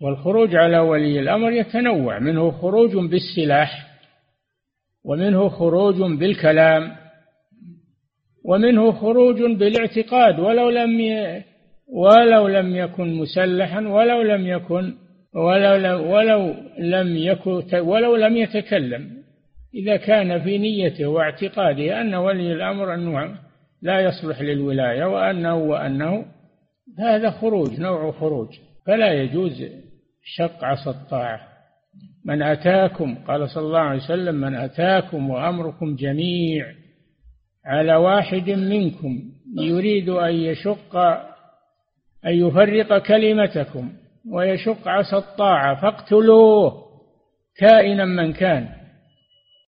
والخروج على ولي الأمر يتنوع منه خروج بالسلاح ومنه خروج بالكلام ومنه خروج بالاعتقاد ولو لم ي... ولو لم يكن مسلحا ولو لم يكن ولو لم ولو لم يكن ولو لم يتكلم. إذا كان في نيته واعتقاده أن ولي الأمر أنه لا يصلح للولاية وأنه وأنه هذا خروج نوع خروج. فلا يجوز شق عصا الطاعة. من أتاكم قال صلى الله عليه وسلم من أتاكم وأمركم جميع على واحد منكم يريد أن يشق أن يفرق كلمتكم ويشق عصا الطاعة فاقتلوه كائنا من كان.